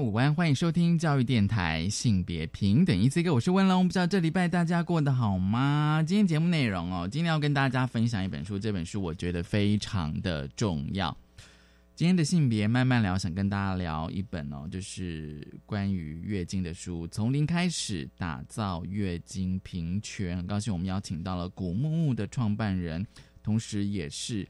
午安，欢迎收听教育电台性别平等 Easy Go。我是温龙，不知道这礼拜大家过得好吗？今天节目内容哦，今天要跟大家分享一本书，这本书我觉得非常的重要。今天的性别慢慢聊，想跟大家聊一本哦，就是关于月经的书，从零开始打造月经平权。很高兴我们邀请到了古木木的创办人，同时也是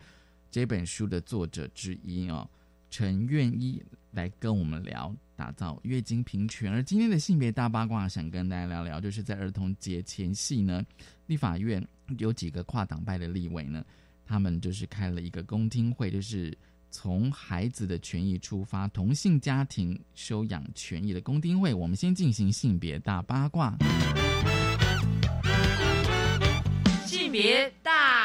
这本书的作者之一哦，陈愿一来跟我们聊打造月经平权。而今天的性别大八卦，想跟大家聊聊，就是在儿童节前夕呢，立法院有几个跨党派的立委呢，他们就是开了一个公听会，就是。从孩子的权益出发，同性家庭收养权益的公听会，我们先进行性别大八卦。性别大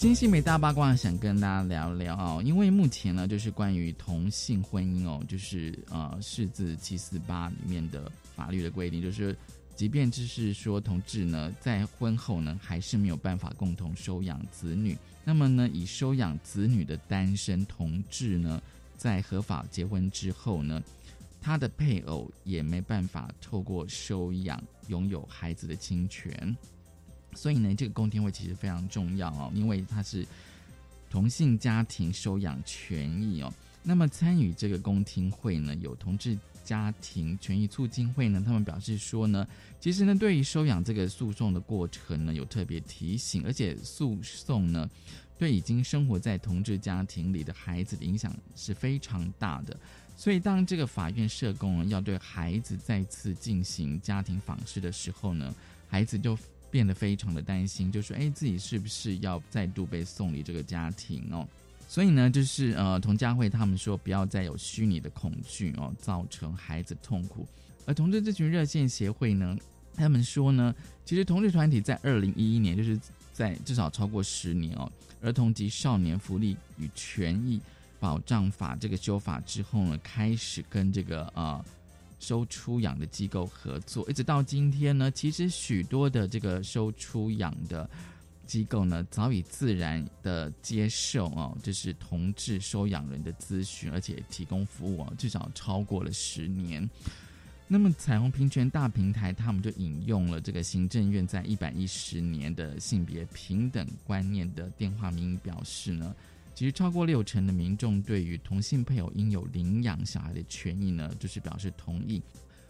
金星美大八卦想跟大家聊聊哦，因为目前呢，就是关于同性婚姻哦，就是呃，释字七四八里面的法律的规定，就是。即便就是说同志呢，在婚后呢，还是没有办法共同收养子女。那么呢，以收养子女的单身同志呢，在合法结婚之后呢，他的配偶也没办法透过收养拥有孩子的侵权。所以呢，这个公听会其实非常重要哦，因为它是同性家庭收养权益哦。那么参与这个公听会呢，有同志。家庭权益促进会呢，他们表示说呢，其实呢，对于收养这个诉讼的过程呢，有特别提醒，而且诉讼呢，对已经生活在同志家庭里的孩子的影响是非常大的。所以，当这个法院社工要对孩子再次进行家庭访视的时候呢，孩子就变得非常的担心，就说：“哎，自己是不是要再度被送离这个家庭哦？”所以呢，就是呃，童佳慧他们说不要再有虚拟的恐惧哦，造成孩子痛苦。而同志这群热线协会呢，他们说呢，其实同志团体在二零一一年，就是在至少超过十年哦，儿童及少年福利与权益保障法这个修法之后呢，开始跟这个呃收出养的机构合作，一直到今天呢，其实许多的这个收出养的。机构呢早已自然的接受哦，就是同志收养人的咨询，而且提供服务哦，至少超过了十年。那么彩虹平权大平台他们就引用了这个行政院在一百一十年的性别平等观念的电话民意表示呢，其实超过六成的民众对于同性配偶应有领养小孩的权益呢，就是表示同意。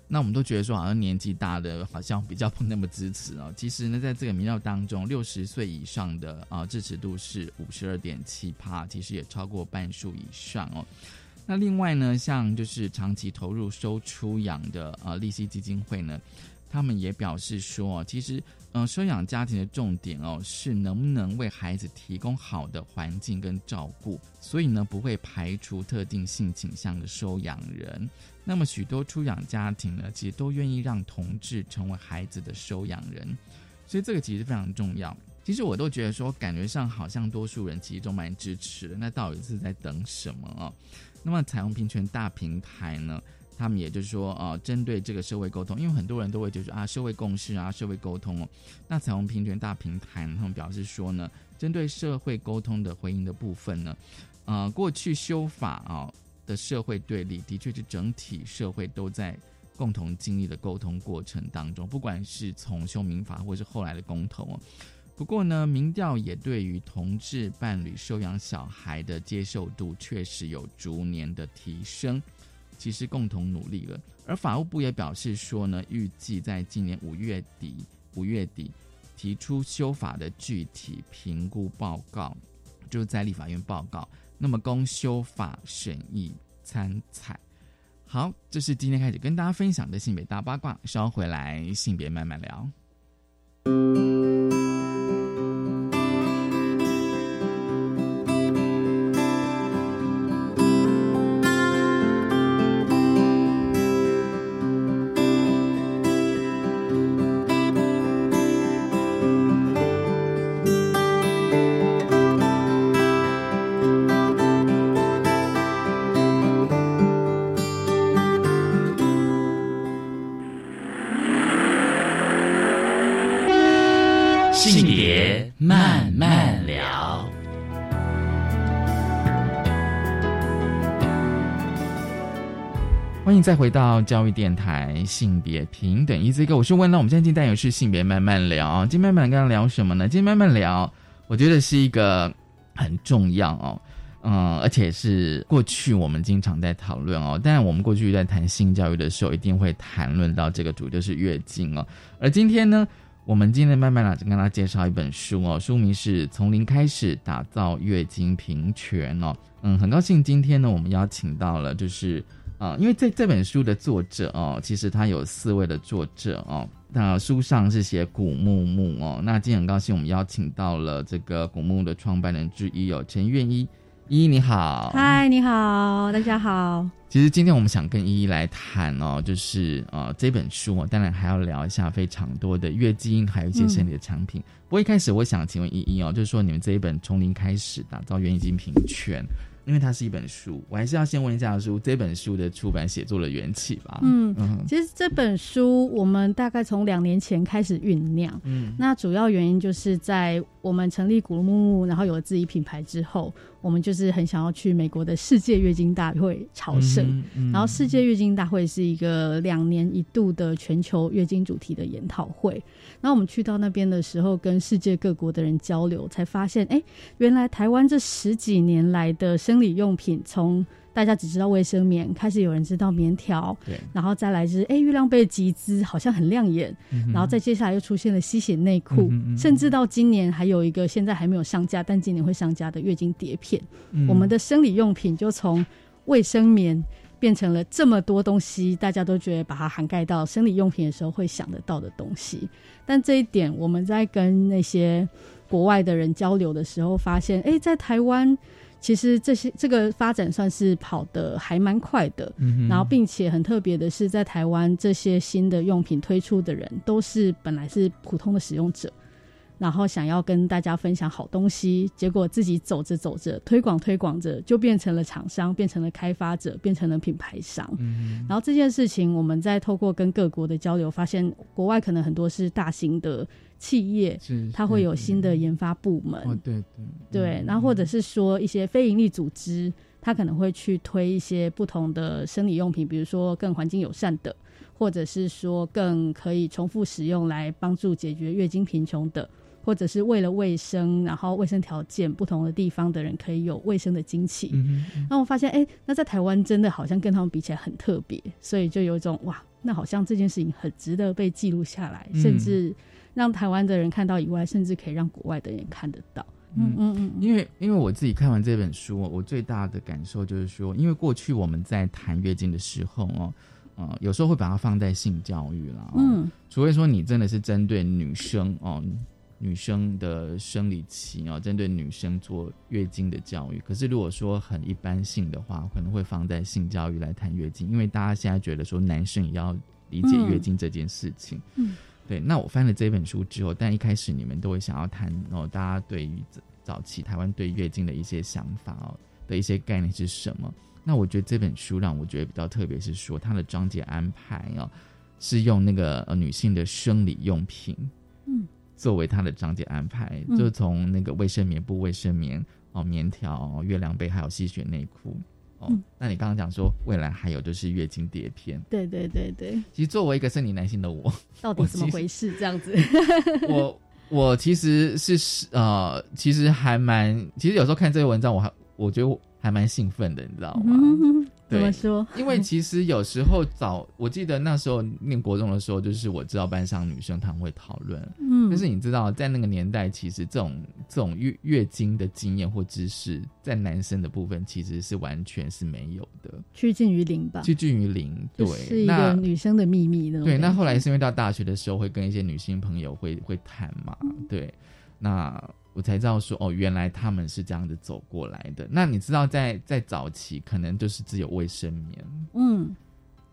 那我们都觉得说，好像年纪大的好像比较不那么支持哦。其实呢，在这个民调当中，六十岁以上的啊支持度是五十二点七帕，其实也超过半数以上哦。那另外呢，像就是长期投入收出养的啊利息基金会呢，他们也表示说，其实嗯收养家庭的重点哦是能不能为孩子提供好的环境跟照顾，所以呢不会排除特定性倾向的收养人。那么许多出养家庭呢，其实都愿意让同志成为孩子的收养人，所以这个其实非常重要。其实我都觉得说，感觉上好像多数人其实都蛮支持的。那到底是在等什么啊？那么彩虹平权大平台呢，他们也就是说，呃，针对这个社会沟通，因为很多人都会就是啊，社会共识啊，社会沟通哦。那彩虹平权大平台他们表示说呢，针对社会沟通的回应的部分呢，呃，过去修法啊。的社会对立的确是整体社会都在共同经历的沟通过程当中，不管是从修民法或是后来的公投哦。不过呢，民调也对于同志伴侣收养小孩的接受度确实有逐年的提升，其实共同努力了。而法务部也表示说呢，预计在今年五月底五月底提出修法的具体评估报告，就在立法院报告。那么，供修法审议参采。好，这是今天开始跟大家分享的性别大八卦。稍回来，性别慢慢聊。再回到教育电台性别平等一这个，我是问了，我们现在进单元是性别慢慢聊，今天慢慢跟他聊什么呢？今天慢慢聊，我觉得是一个很重要哦，嗯，而且是过去我们经常在讨论哦，但我们过去在谈性教育的时候，一定会谈论到这个主就是月经哦，而今天呢，我们今天慢慢来就跟大家介绍一本书哦，书名是从零开始打造月经平权哦，嗯，很高兴今天呢，我们邀请到了就是。啊，因为这这本书的作者哦，其实他有四位的作者哦。那书上是写古木木哦。那今天很高兴，我们邀请到了这个古木的创办人之一有陈愿一，依依你好，嗨，你好，大家好。其实今天我们想跟依依来谈哦，就是呃这本书哦，当然还要聊一下非常多的月经，还有一些生理的产品。不过一开始我想请问依依哦，就是说你们这一本从零开始打造月经平权。因为它是一本书，我还是要先问一下书这本书的出版写作的缘起吧。嗯，其实这本书我们大概从两年前开始酝酿。嗯，那主要原因就是在我们成立古木木，然后有了自己品牌之后。我们就是很想要去美国的世界月经大会朝圣，然后世界月经大会是一个两年一度的全球月经主题的研讨会。然后我们去到那边的时候，跟世界各国的人交流，才发现，哎，原来台湾这十几年来的生理用品从。大家只知道卫生棉，开始有人知道棉条，对，然后再来是哎月亮杯集资好像很亮眼，然后再接下来又出现了吸血内裤，甚至到今年还有一个现在还没有上架，但今年会上架的月经碟片。我们的生理用品就从卫生棉变成了这么多东西，大家都觉得把它涵盖到生理用品的时候会想得到的东西。但这一点我们在跟那些国外的人交流的时候，发现哎在台湾。其实这些这个发展算是跑得还蛮快的，然后并且很特别的是，在台湾这些新的用品推出的人，都是本来是普通的使用者，然后想要跟大家分享好东西，结果自己走着走着，推广推广着，就变成了厂商，变成了开发者，变成了品牌商。然后这件事情，我们在透过跟各国的交流，发现国外可能很多是大型的。企业，它会有新的研发部门，对对对，然后或者是说一些非营利组织，它可能会去推一些不同的生理用品，比如说更环境友善的，或者是说更可以重复使用来帮助解决月经贫穷的，或者是为了卫生，然后卫生条件不同的地方的人可以有卫生的经期。那我发现，哎，那在台湾真的好像跟他们比起来很特别，所以就有一种哇，那好像这件事情很值得被记录下来，甚至。让台湾的人看到以外，甚至可以让国外的人看得到。嗯嗯嗯，因为因为我自己看完这本书，我最大的感受就是说，因为过去我们在谈月经的时候哦，呃，有时候会把它放在性教育了。嗯，除非说你真的是针对女生哦，女生的生理期哦，针对女生做月经的教育。可是如果说很一般性的话，可能会放在性教育来谈月经，因为大家现在觉得说男生也要理解月经这件事情。嗯。对，那我翻了这本书之后，但一开始你们都会想要谈哦，大家对于早期台湾对月经的一些想法哦的一些概念是什么？那我觉得这本书让我觉得比较特别，是说它的章节安排哦，是用那个呃女性的生理用品，嗯，作为它的章节安排，就从那个卫生棉、布卫生棉哦、棉条、月亮杯，还有吸血内裤。哦，那你刚刚讲说未来还有就是月经碟片，对对对对。其实作为一个生理男性的我，到底怎么回事？这样子，我我其实是呃，其实还蛮，其实有时候看这些文章，我还我觉得还蛮兴奋的，你知道吗？怎么说？因为其实有时候早，我记得那时候念国中的时候，就是我知道班上女生她们会讨论，嗯，但是你知道，在那个年代，其实这种这种月月经的经验或知识，在男生的部分其实是完全是没有的，趋近于零吧？趋近于零，对，是一个女生的秘密的。对，那后来是因为到大学的时候，会跟一些女性朋友会会谈嘛，对，那。我才知道说哦，原来他们是这样子走过来的。那你知道，在在早期可能就是只有卫生棉，嗯，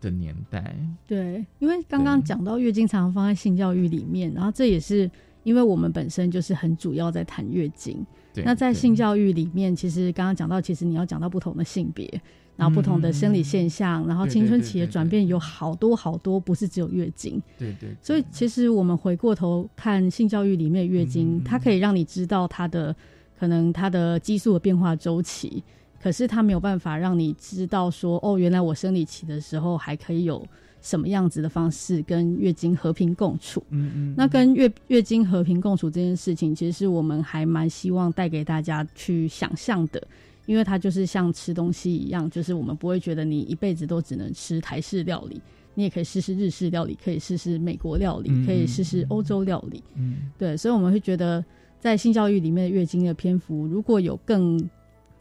的年代。对，因为刚刚讲到月经常常放在性教育里面，然后这也是因为我们本身就是很主要在谈月经。那在性教育里面，其实刚刚讲到，其实你要讲到不同的性别。然后不同的生理现象，然后青春期的转变有好多好多，不是只有月经。对对。所以其实我们回过头看性教育里面的月经，它可以让你知道它的可能它的激素的变化周期。可是它没有办法让你知道说，哦，原来我生理期的时候还可以有什么样子的方式跟月经和平共处。嗯嗯，那跟月月经和平共处这件事情，其实是我们还蛮希望带给大家去想象的，因为它就是像吃东西一样，就是我们不会觉得你一辈子都只能吃台式料理，你也可以试试日式料理，可以试试美国料理，可以试试欧洲料理。嗯对，所以我们会觉得，在性教育里面的月经的篇幅，如果有更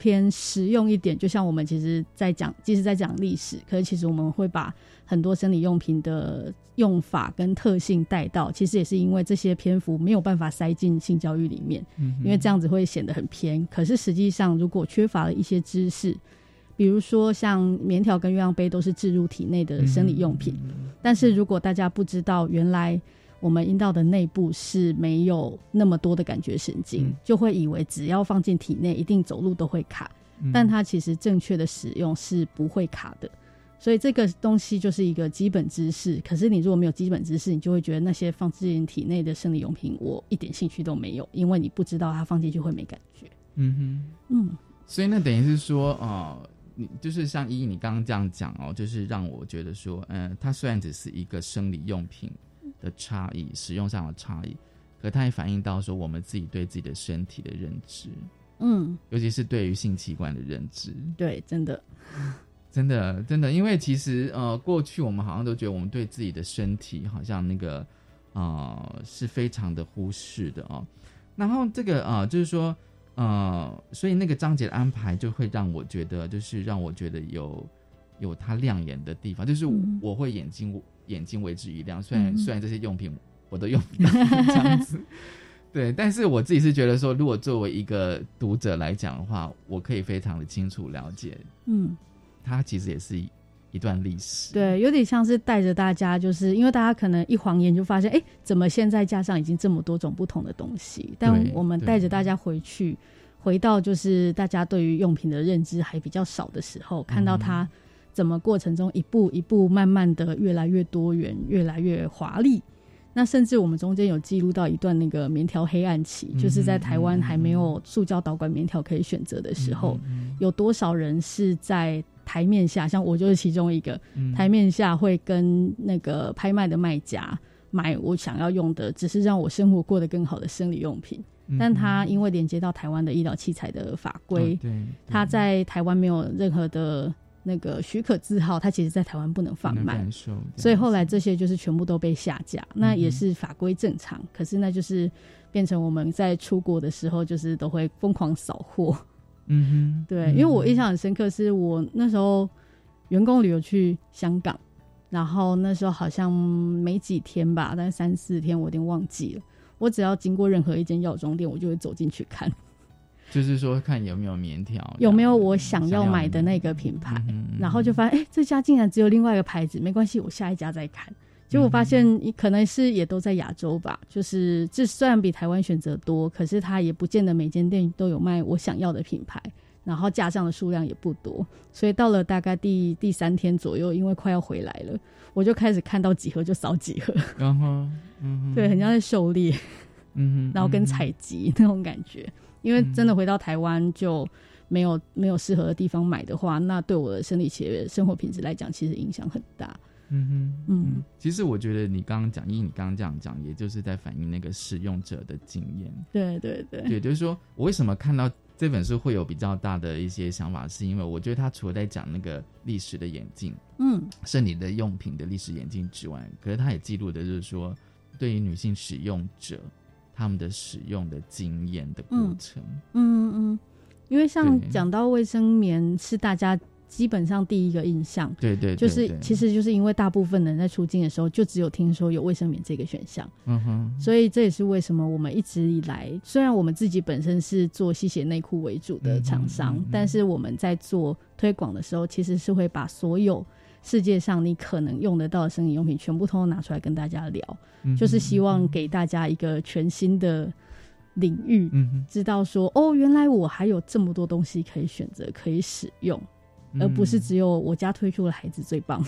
偏实用一点，就像我们其实在讲，即使在讲历史，可是其实我们会把很多生理用品的用法跟特性带到，其实也是因为这些篇幅没有办法塞进性教育里面，嗯，因为这样子会显得很偏。可是实际上，如果缺乏了一些知识，比如说像棉条跟月亮杯都是置入体内的生理用品，但是如果大家不知道原来我们阴道的内部是没有那么多的感觉神经，嗯就会以为只要放进体内一定走路都会卡，嗯但它其实正确的使用是不会卡的。所以这个东西就是一个基本知识，可是你如果没有基本知识，你就会觉得那些放进体内的生理用品，我一点兴趣都没有，因为你不知道它放进去会没感觉。嗯哼。嗯，所以那等于是说，哦、你就是像依依你刚刚这样讲哦，就是让我觉得说，嗯、它虽然只是一个生理用品的差异，使用上的差异，可它也反映到说我们自己对自己的身体的认知，嗯，尤其是对于性器官的认知。对，真的，真的，真的，因为其实呃，过去我们好像都觉得我们对自己的身体好像那个呃是非常的忽视的哦。然后这个呃，就是说呃，所以那个章节的安排就会让我觉得，就是让我觉得有有它亮眼的地方，就是嗯我会眼睛眼睛为之一亮。虽然、嗯虽然这些用品我都用不到这样子。对，但是我自己是觉得说，如果作为一个读者来讲的话，我可以非常的清楚了解嗯。它其实也是一一段历史。，对，有点像是带着大家，就是因为大家可能一晃眼就发现，哎，怎么现在架上已经这么多种不同的东西？但我们带着大家回去，回到就是大家对于用品的认知还比较少的时候，看到它怎么过程中一步一步慢慢的越来越多元，越来越华丽。那甚至我们中间有记录到一段那个棉条黑暗期，就是在台湾还没有塑胶导管棉条可以选择的时候，有多少人是在台面下，像我就是其中一个，台面下会跟那个拍卖的卖家买我想要用的，只是让我生活过得更好的生理用品。但他因为连接到台湾的医疗器材的法规，他在台湾没有任何的那个许可字号，它其实在台湾不能贩卖。所以后来这些就是全部都被下架，那也是法规正常。可是那就是变成我们在出国的时候，就是都会疯狂扫货。嗯哼，对，因为我印象很深刻，是我那时候员工旅游去香港，然后那时候好像没几天吧，大概三四天，我有点忘记了。我只要经过任何一间药妆店，我就会走进去看就是说看有没有棉条，有没有我想要买的那个品牌，嗯然后就发现，哎、这家竟然只有另外一个牌子，没关系，我下一家再看。结果发现可能是也都在亚洲吧，就是这虽然比台湾选择多，可是它也不见得每间店都有卖我想要的品牌，然后架上的数量也不多，所以到了大概第第三天左右，因为快要回来了，我就开始看到几盒就扫几盒，然后嗯，对，很像在狩猎，嗯，然后跟采集那种感觉。因为真的回到台湾就没有没有适合的地方买的话，那对我的生理期的生活品质来讲，其实影响很大。嗯哼，嗯，其实我觉得你刚刚讲，因为你刚刚这样讲，也就是在反映那个使用者的经验。对对对，也，就是说我为什么看到这本书会有比较大的一些想法，是因为我觉得它除了在讲那个历史的眼镜，嗯。生理的用品的历史眼镜之外，可是它也记录的就是说，对于女性使用者他们的使用的经验的过程。嗯嗯，因为像讲到卫生棉是大家基本上第一个印象，对对对就是其实就是因为大部分人在出境的时候就只有听说有卫生棉这个选项，嗯哼，所以这也是为什么我们一直以来，虽然我们自己本身是做吸血内裤为主的厂商，嗯嗯嗯。但是我们在做推广的时候，其实是会把所有世界上你可能用得到的生理用品全部通通拿出来跟大家聊，嗯就是希望给大家一个全新的领域，嗯哼，知道说哦，原来我还有这么多东西可以选择、可以使用，而不是只有我家推出的孩子最棒。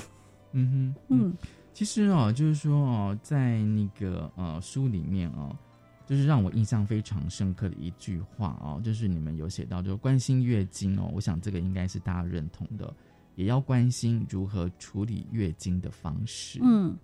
嗯哼，嗯。嗯。其实哦，就是说哦，在那个呃书里面哦，就是让我印象非常深刻的一句话哦，就是你们有写到，就关心月经哦，我想这个应该是大家认同的，也要关心如何处理月经的方式。嗯，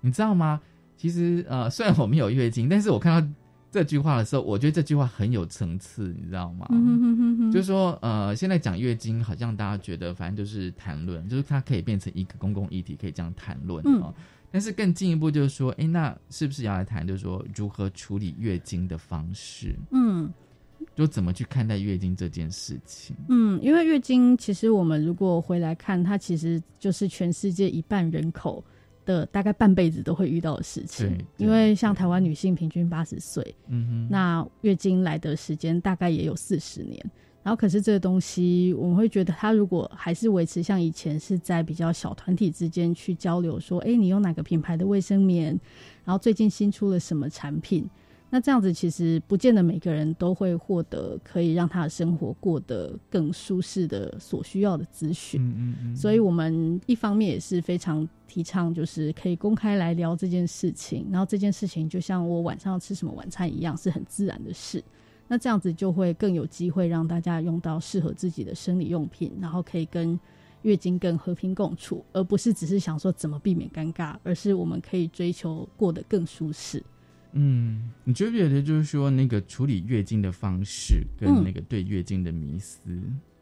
你知道吗？其实呃，虽然我没有月经，但是我看到这句话的时候，我觉得这句话很有层次，你知道吗？嗯就是说呃，现在讲月经，好像大家觉得反正就是谈论，就是它可以变成一个公共议题，可以这样谈论哦。但是更进一步就是说，哎，那是不是要来谈，就是说如何处理月经的方式？嗯，就怎么去看待月经这件事情？嗯，因为月经其实我们如果回来看，它其实就是全世界一半人口的大概半辈子都会遇到的事情。对，因为像台湾女性平均八十岁，嗯哼，那月经来的时间大概也有四十年。然后，可是这个东西，我们会觉得，它如果还是维持像以前是在比较小团体之间去交流，说，哎，你用哪个品牌的卫生棉，然后最近新出了什么产品，那这样子其实不见得每个人都会获得可以让他的生活过得更舒适的所需要的资讯。嗯嗯嗯。所以我们一方面也是非常提倡，就是可以公开来聊这件事情，然后这件事情就像我晚上要吃什么晚餐一样，是很自然的事。那这样子就会更有机会让大家用到适合自己的生理用品，然后可以跟月经更和平共处，而不是只是想说怎么避免尴尬，而是我们可以追求过得更舒适。嗯，你觉不觉得就是说那个处理月经的方式跟那个对月经的迷思，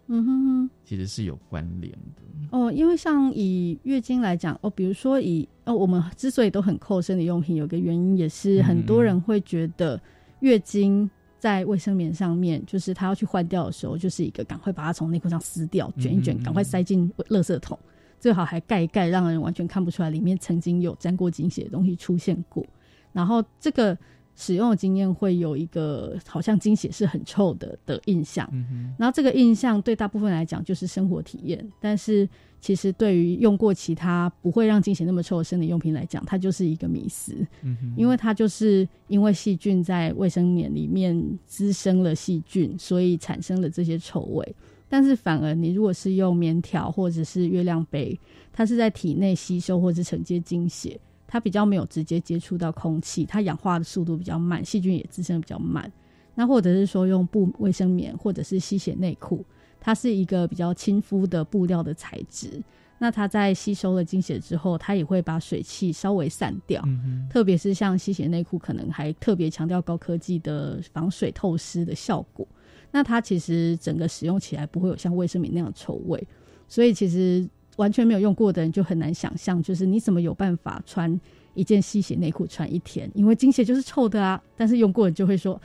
嗯哼哼，其实是有关联的哦。因为像以月经来讲，哦，比如说以哦，我们之所以都很扣生理用品，有个原因也是很多人会觉得月经。在卫生棉上面，就是他要去换掉的时候，就是一个赶快把它从内裤上撕掉，卷一卷，赶快塞进垃圾桶，最好还盖一盖，让人完全看不出来里面曾经有沾过精血的东西出现过。然后这个。使用的经验会有一个好像精血是很臭的的印象，然后这个印象对大部分来讲就是生活体验，但是其实对于用过其他不会让精血那么臭的生理用品来讲，它就是一个迷思，因为它就是因为细菌在卫生棉里面滋生了细菌，所以产生了这些臭味。但是反而你如果是用棉条或者是月亮杯，它是在体内吸收或者承接精血。它比较没有直接接触到空气，它氧化的速度比较慢，细菌也滋生比较慢。那或者是说用布卫生棉或者是吸血内裤，它是一个比较亲肤的布料的材质。那它在吸收了精血之后，它也会把水汽稍微散掉。特别是像吸血内裤，可能还特别强调高科技的防水透湿的效果。那它其实整个使用起来不会有像卫生棉那样臭味。所以其实。完全没有用过的人就很难想象，就是你怎么有办法穿一件吸血内裤穿一天？因为精血就是臭的啊。但是用过的就会说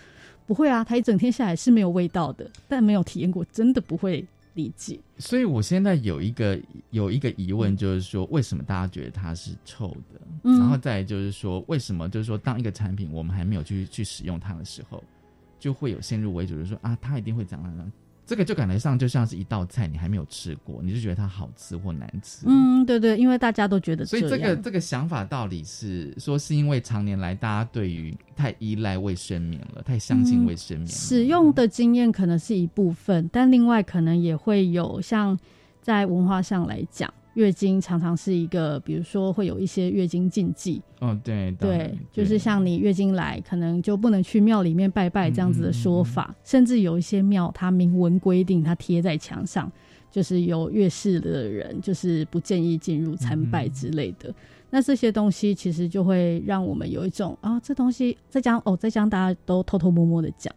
不会啊，它一整天下来是没有味道的。但没有体验过，真的不会理解。所以我现在有一个有一个疑问，就是说为什么大家觉得它是臭的？然后再就是说为什么就是说当一个产品我们还没有去去使用它的时候，就会有先入为主，就是说啊，它一定会长那样。这个就感觉上就像是一道菜，你还没有吃过，你就觉得它好吃或难吃。嗯，对对，因为大家都觉得。所以这个这个想法到底是说，是因为常年来大家对于太依赖卫生棉了，太相信卫生棉，使用的经验可能是一部分，但另外可能也会有像在文化上来讲。月经常常是一个，比如说会有一些月经禁忌。哦，对对，就是像你月经来，可能就不能去庙里面拜拜这样子的说法。甚至有一些庙，它明文规定，它贴在墙上，就是有月事的人，就是不建议进入参拜之类的。那这些东西其实就会让我们有一种啊，这东西再讲哦，再讲大家都偷偷摸摸的讲，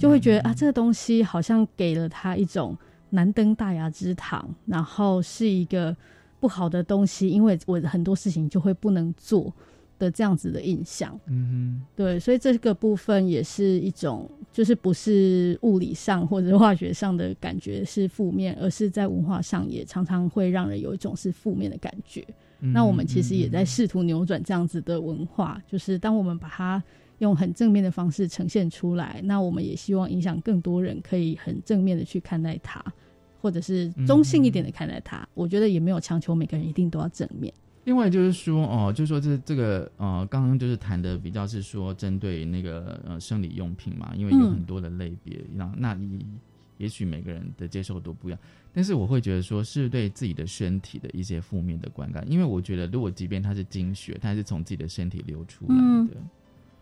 就会觉得啊，这个东西好像给了他一种。难登大雅之堂，然后是一个不好的东西，因为我很多事情就会不能做的这样子的印象。嗯哼，对，所以这个部分也是一种，就是不是物理上或者化学上的感觉是负面，而是在文化上也常常会让人有一种是负面的感觉。那我们其实也在试图扭转这样子的文化，就是当我们把它。用很正面的方式呈现出来，那我们也希望影响更多人，可以很正面的去看待它，或者是中性一点的看待它。我觉得也没有强求每个人一定都要正面。另外就是说，哦，就是说这这个呃，刚刚就是谈的比较是说针对那个呃生理用品嘛，因为有很多的类别，那那你也许每个人的接受度不一样，但是我会觉得说是对自己的身体的一些负面的观感，因为我觉得如果即便它是经血，它是从自己的身体流出来的。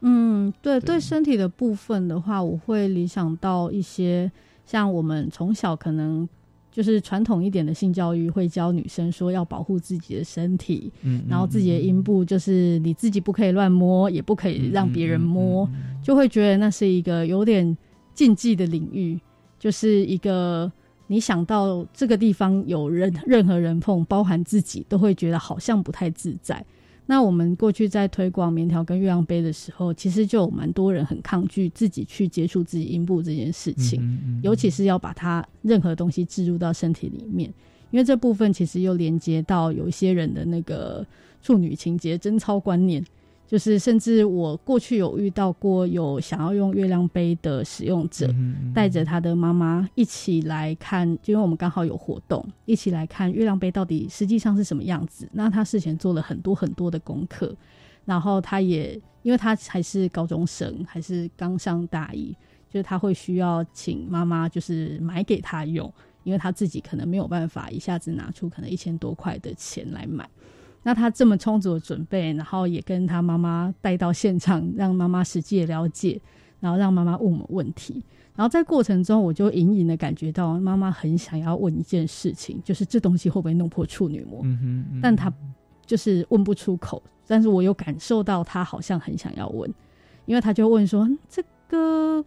嗯，对，对身体的部分的话，我会联想到一些像我们从小可能就是传统一点的性教育，会教女生说要保护自己的身体，嗯，然后自己的阴部就是你自己不可以乱摸，也不可以让别人摸，就会觉得那是一个有点禁忌的领域，就是一个。你想到这个地方有人任何人碰，包含自己，都会觉得好像不太自在。那我们过去在推广棉条跟月亮杯的时候，其实就有蛮多人很抗拒自己去接触自己阴部这件事情，尤其是要把它任何东西置入到身体里面，因为这部分其实又连接到有一些人的那个处女情节、贞操观念。就是，甚至我过去有遇到过有想要用月亮杯的使用者，带着他的妈妈一起来看，就因为我们刚好有活动，一起来看月亮杯到底实际上是什么样子。那他事前做了很多很多的功课，然后他也，因为他还是高中生，还是刚上大一，就是他会需要请妈妈就是买给他用，因为他自己可能没有办法一下子拿出可能一千多块的钱来买。那他这么充足的准备，然后也跟他妈妈带到现场，让妈妈实际的了解，然后让妈妈问我们问题。然后在过程中，我就隐隐的感觉到妈妈很想要问一件事情，就是这东西会不会弄破处女膜？嗯哼，但她就是问不出口。但是我有感受到她好像很想要问，因为她就问说：“这个。”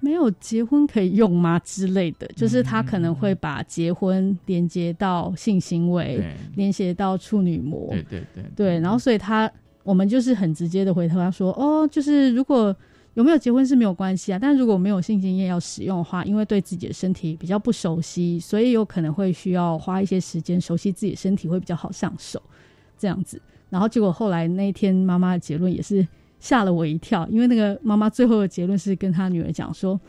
没有结婚可以用吗之类的，就是他可能会把结婚连接到性行为，连接到处女膜，对对对，对。然后所以他我们就是很直接的回头他说：“哦，就是如果有没有结婚是没有关系啊，但如果没有性经验要使用的话，因为对自己的身体比较不熟悉，所以有可能会需要花一些时间熟悉自己的身体，会比较好上手这样子。然后结果后来那一天妈妈的结论也是。”吓了我一跳，因为那个妈妈最后的结论是跟她女儿讲说：“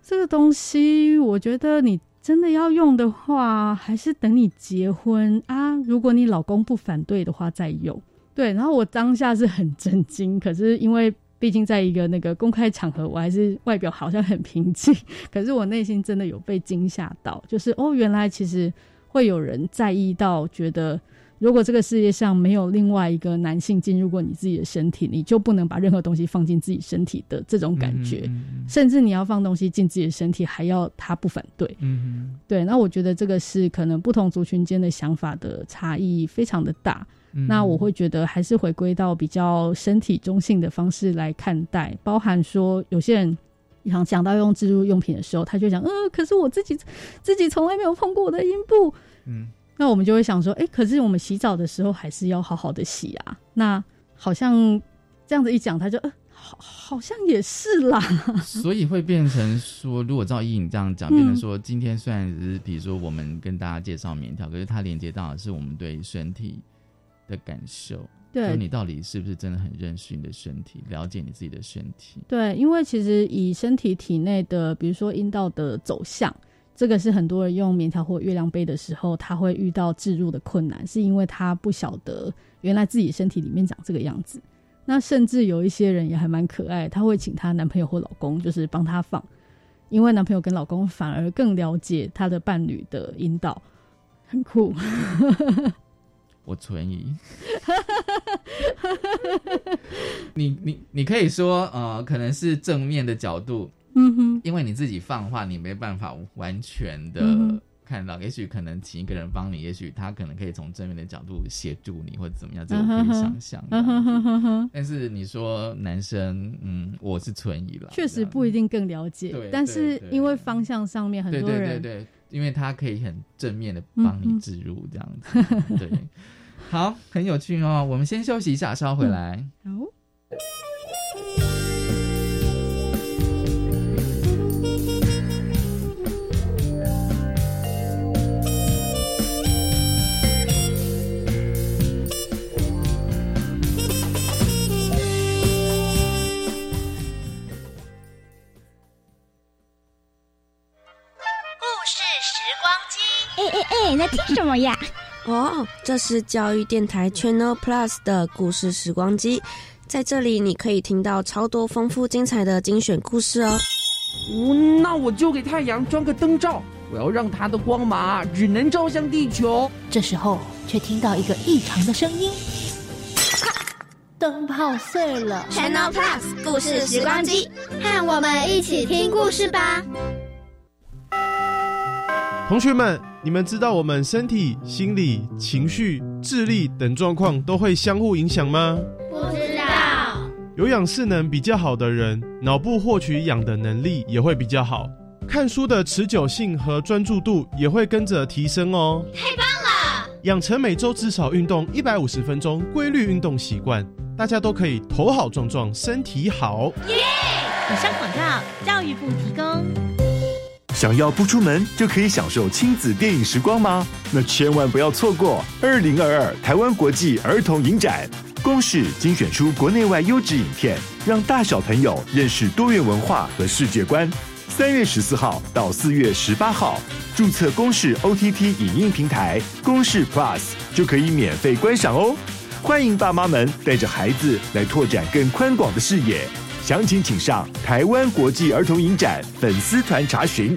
这个东西，我觉得你真的要用的话，还是等你结婚啊。如果你老公不反对的话，再用。”对，然后我当下是很震惊，可是因为毕竟在一个那个公开场合，我还是外表好像很平静，可是我内心真的有被惊吓到，就是哦，原来其实会有人在意到，觉得。如果这个世界上没有另外一个男性进入过你自己的身体，你就不能把任何东西放进自己身体的这种感觉，甚至你要放东西进自己的身体，还要他不反对。嗯，对。那我觉得这个是可能不同族群间的想法的差异非常的大。那我会觉得还是回归到比较身体中性的方式来看待，包含说有些人想讲到用自助用品的时候，他就讲，呃，可是我自己自己从来没有碰过我的阴部。嗯。那我们就会想说，哎，可是我们洗澡的时候还是要好好的洗啊。那好像这样子一讲，他就呃，好，好像也是啦。所以会变成说，如果照依你这样讲，变成说，今天虽然是比如说我们跟大家介绍棉条，可是它连接到的是我们对身体的感受。对，你到底是不是真的很认识你的身体，了解你自己的身体？对，因为其实以身体体内的，比如说阴道的走向。这个是很多人用棉条或月亮杯的时候，他会遇到置入的困难，是因为他不晓得原来自己身体里面长这个样子。那甚至有一些人也还蛮可爱，他会请他男朋友或老公就是帮他放，因为男朋友跟老公反而更了解他的伴侣的阴道，很酷。我存疑。你你你可以说呃，可能是正面的角度。嗯哼，因为你自己放的话，你没办法完全的看到。也许可能请一个人帮你，也许他可能可以从正面的角度协助你，或者怎么样，这我可以想象。但是你说男生，嗯，我是存疑了，确实不一定更了解。但是因为方向上面很多人，对对对，因为他可以很正面的帮你植入这样子。对，好，很有趣哦。我们先休息一下，稍回来。好。哎，在听什么呀？哦，这是教育电台 Channel Plus 的故事时光机，在这里你可以听到超多丰富精彩的精选故事哦。嗯，那我就给太阳装个灯罩，我要让它的光芒只能照向地球。这时候却听到一个异常的声音。灯泡碎了。Channel Plus 故事时光机，和我们一起听故事吧。同学们，你们知道我们身体、心理、情绪、智力等状况都会相互影响吗？不知道。有氧势能比较好的人，脑部获取氧的能力也会比较好，看书的持久性和专注度也会跟着提升哦。太棒了！养成每周至少运动一百五十分钟规律运动习惯，大家都可以头好壮壮，身体好。耶！以上广告，教育部提供。想要不出门就可以享受亲子电影时光吗？那千万不要错过二零二二台湾国际儿童影展，公视精选出国内外优质影片，让大小朋友认识多元文化和世界观。三月十四号到四月十八号，注册公视 OTT 影音平台公视 Plus 就可以免费观赏哦。欢迎爸妈们带着孩子来拓展更宽广的视野。详情请上台湾国际儿童影展粉丝团查询。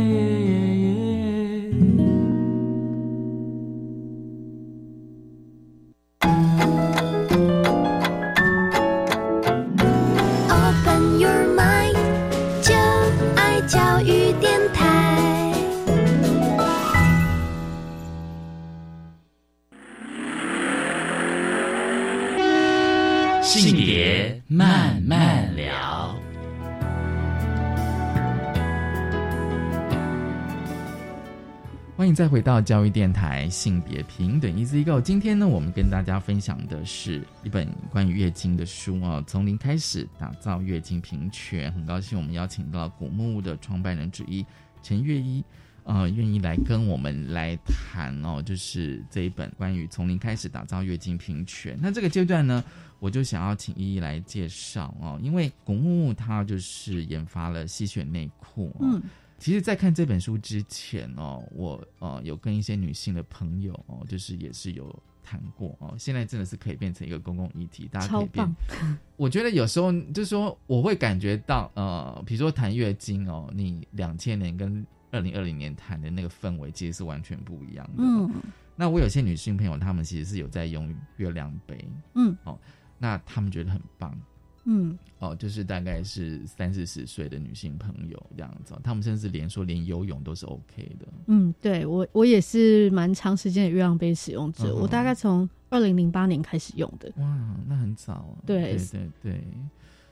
再回到教育电台性别平等 Easy Go。今天呢，我们跟大家分享的是一本关于月经的书啊，从零开始打造月经平权。很高兴我们邀请到古木屋的创办人之一陈月一，呃，愿意来跟我们来谈哦，就是这一本关于从零开始打造月经平权。那这个阶段呢，我就想要请依依来介绍哦，因为古木屋它就是研发了吸血内裤、嗯。其实，在看这本书之前哦，我呃有跟一些女性的朋友哦，就是也是有谈过哦。现在真的是可以变成一个公共议题，大家可以变。我觉得有时候就是说，我会感觉到呃，比如说谈月经哦，你两千年跟二零二零年谈的那个氛围其实是完全不一样的。嗯，那我有些女性朋友，她们其实是有在用月亮杯，嗯，哦，那她们觉得很棒。嗯，哦，就是大概是三四十岁的女性朋友这样子，他们甚至连说连游泳都是 OK 的。嗯，对我我也是蛮长时间的月亮杯使用者，嗯我大概从二零零八年开始用的。哇，那很早啊。对对对对，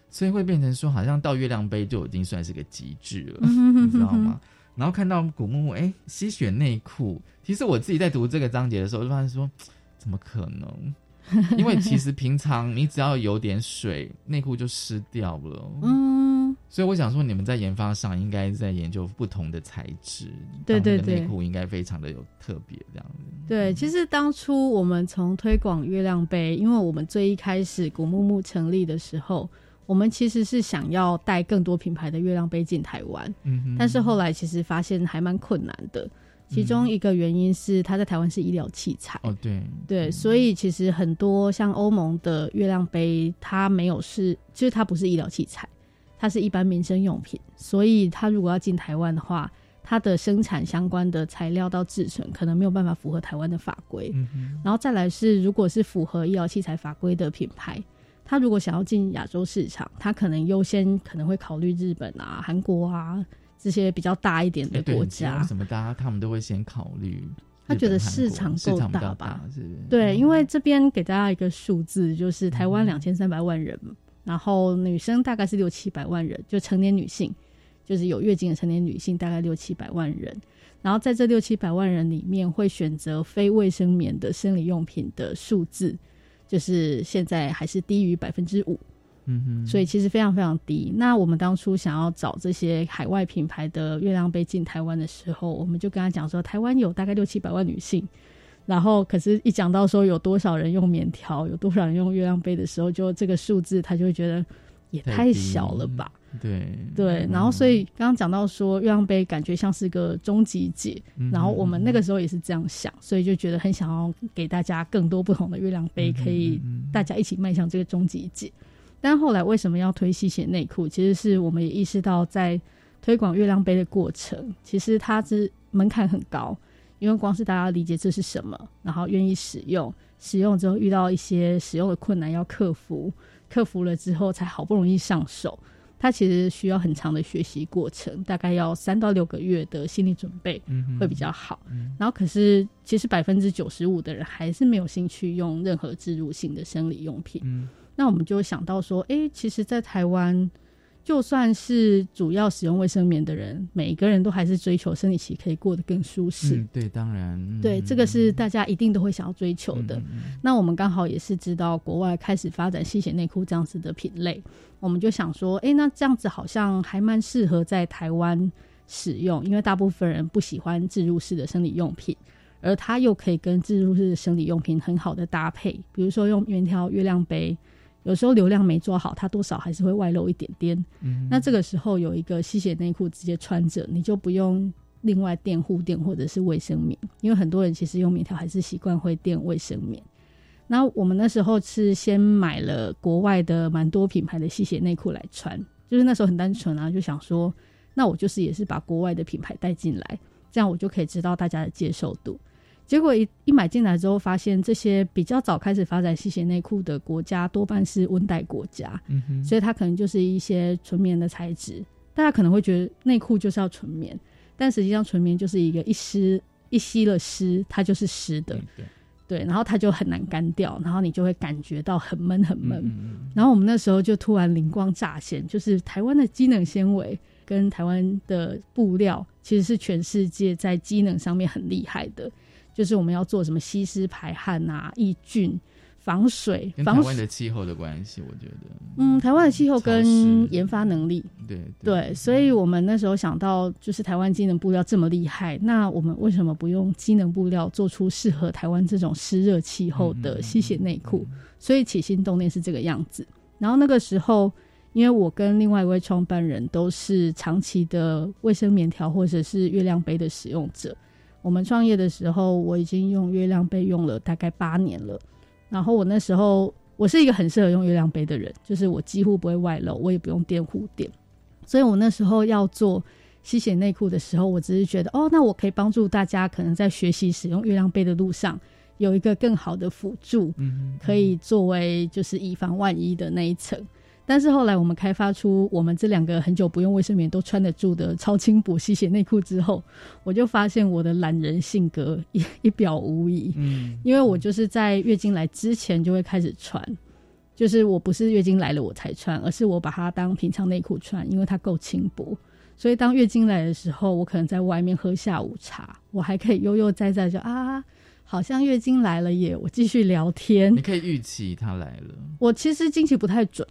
所以会变成说，好像到月亮杯就已经算是个极致了，你知道吗？然后看到古木木，哎，吸血内裤，其实我自己在读这个章节的时候，就发现说，怎么可能？因为其实平常你只要有点水，内裤就湿掉了。嗯，所以我想说，你们在研发上应该在研究不同的材质，对对对内裤应该非常的有特别这样子。对，其实当初我们从推广月亮杯，因为我们最一开始古木木成立的时候，我们其实是想要带更多品牌的月亮杯进台湾，嗯哼但是后来其实发现还蛮困难的。其中一个原因是它在台湾是医疗器材，哦，对，对，所以其实很多像欧盟的月亮杯，它没有是，就是它不是医疗器材，它是一般民生用品，所以它如果要进台湾的话，它的生产相关的材料到制成可能没有办法符合台湾的法规。嗯然后再来是，如果是符合医疗器材法规的品牌，它如果想要进亚洲市场，它可能优先可能会考虑日本啊、韩国啊这些比较大一点的国家。什么大家他们都会先考虑？他觉得市场够大大吧？是不是？对，因为这边给大家一个数字，就是台湾两千三百万人，然后女生大概是六七百万人，就成年女性，就是有月经的成年女性大概六七百万人。然后在这六七百万人里面，会选择非卫生棉的生理用品的数字，就是现在还是低于百分之五。嗯哼，所以其实非常非常低。那我们当初想要找这些海外品牌的月亮杯进台湾的时候，我们就跟他讲说，台湾有大概六七百万女性，然后可是，一讲到说有多少人用棉条，有多少人用月亮杯的时候，就这个数字他就会觉得也太小了吧。对对，然后所以刚刚讲到说月亮杯感觉像是个终极解，然后我们那个时候也是这样想，所以就觉得很想要给大家更多不同的月亮杯，可以大家一起迈向这个终极解。但后来为什么要推吸血内裤？其实是我们也意识到在推广月亮杯的过程，其实它是门槛很高。因为光是大家理解这是什么，然后愿意使用，使用之后遇到一些使用的困难要克服，克服了之后才好不容易上手，它其实需要很长的学习过程，大概要三到六个月的心理准备会比较好。然后可是其实百分之九十五的人还是没有兴趣用任何植入性的生理用品。那我们就想到说，哎，其实，在台湾。就算是主要使用卫生棉的人，每一个人都还是追求生理期可以过得更舒适。对，当然，对，这个是大家一定都会想要追求的。那我们刚好也是知道国外开始发展吸血内裤这样子的品类，我们就想说，哎，那这样子好像还蛮适合在台湾使用，因为大部分人不喜欢置入式的生理用品，而它又可以跟自入式的生理用品很好的搭配，比如说用圆条月亮杯。有时候流量没做好，它多少还是会外露一点点。嗯，那这个时候有一个吸血内裤直接穿着，你就不用另外垫护垫或者是卫生棉，因为很多人其实用棉条还是习惯会垫卫生棉。那我们那时候是先买了国外的蛮多品牌的吸血内裤来穿，就是那时候很单纯啊，就想说，那我就是也是把国外的品牌带进来，这样我就可以知道大家的接受度。结果一一买进来之后，发现这些比较早开始发展吸血内裤的国家多半是温带国家，嗯所以它可能就是一些纯棉的材质。大家可能会觉得内裤就是要纯棉，但实际上纯棉就是一个一湿一吸了湿，它就是湿的，对，然后它就很难干掉，然后你就会感觉到很闷很闷。然后我们那时候就突然灵光乍现，就是台湾的机能纤维跟台湾的布料其实是全世界在机能上面很厉害的。就是我们要做什么吸湿排汗啊、抑菌、防水，跟台湾的气候的关系，我觉得，嗯，台湾的气候跟研发能力，对对，所以我们那时候想到，就是台湾机能布料这么厉害，那我们为什么不用机能布料做出适合台湾这种湿热气候的吸血内裤？所以起心动念是这个样子。然后那个时候，因为我跟另外一位创办人都是长期的卫生棉条或者是月亮杯的使用者。我们创业的时候，我已经用月亮杯用了大概八年了。然后我那时候，我是一个很适合用月亮杯的人，就是我几乎不会外露，我也不用垫护垫。所以我那时候要做吸血内裤的时候，我只是觉得，哦，那我可以帮助大家，可能在学习使用月亮杯的路上，有一个更好的辅助，可以作为就是以防万一的那一层。但是后来我们开发出我们这两个很久不用卫生棉都穿得住的超轻薄吸血内裤之后，我就发现我的懒人性格一一表无遗。嗯，因为我就是在月经来之前就会开始穿，就是我不是月经来了我才穿，而是我把它当平常内裤穿，因为它够轻薄。所以当月经来的时候，我可能在外面喝下午茶，我还可以悠悠哉哉就啊，好像月经来了耶，我继续聊天。你可以预期它来了。我其实经期不太准。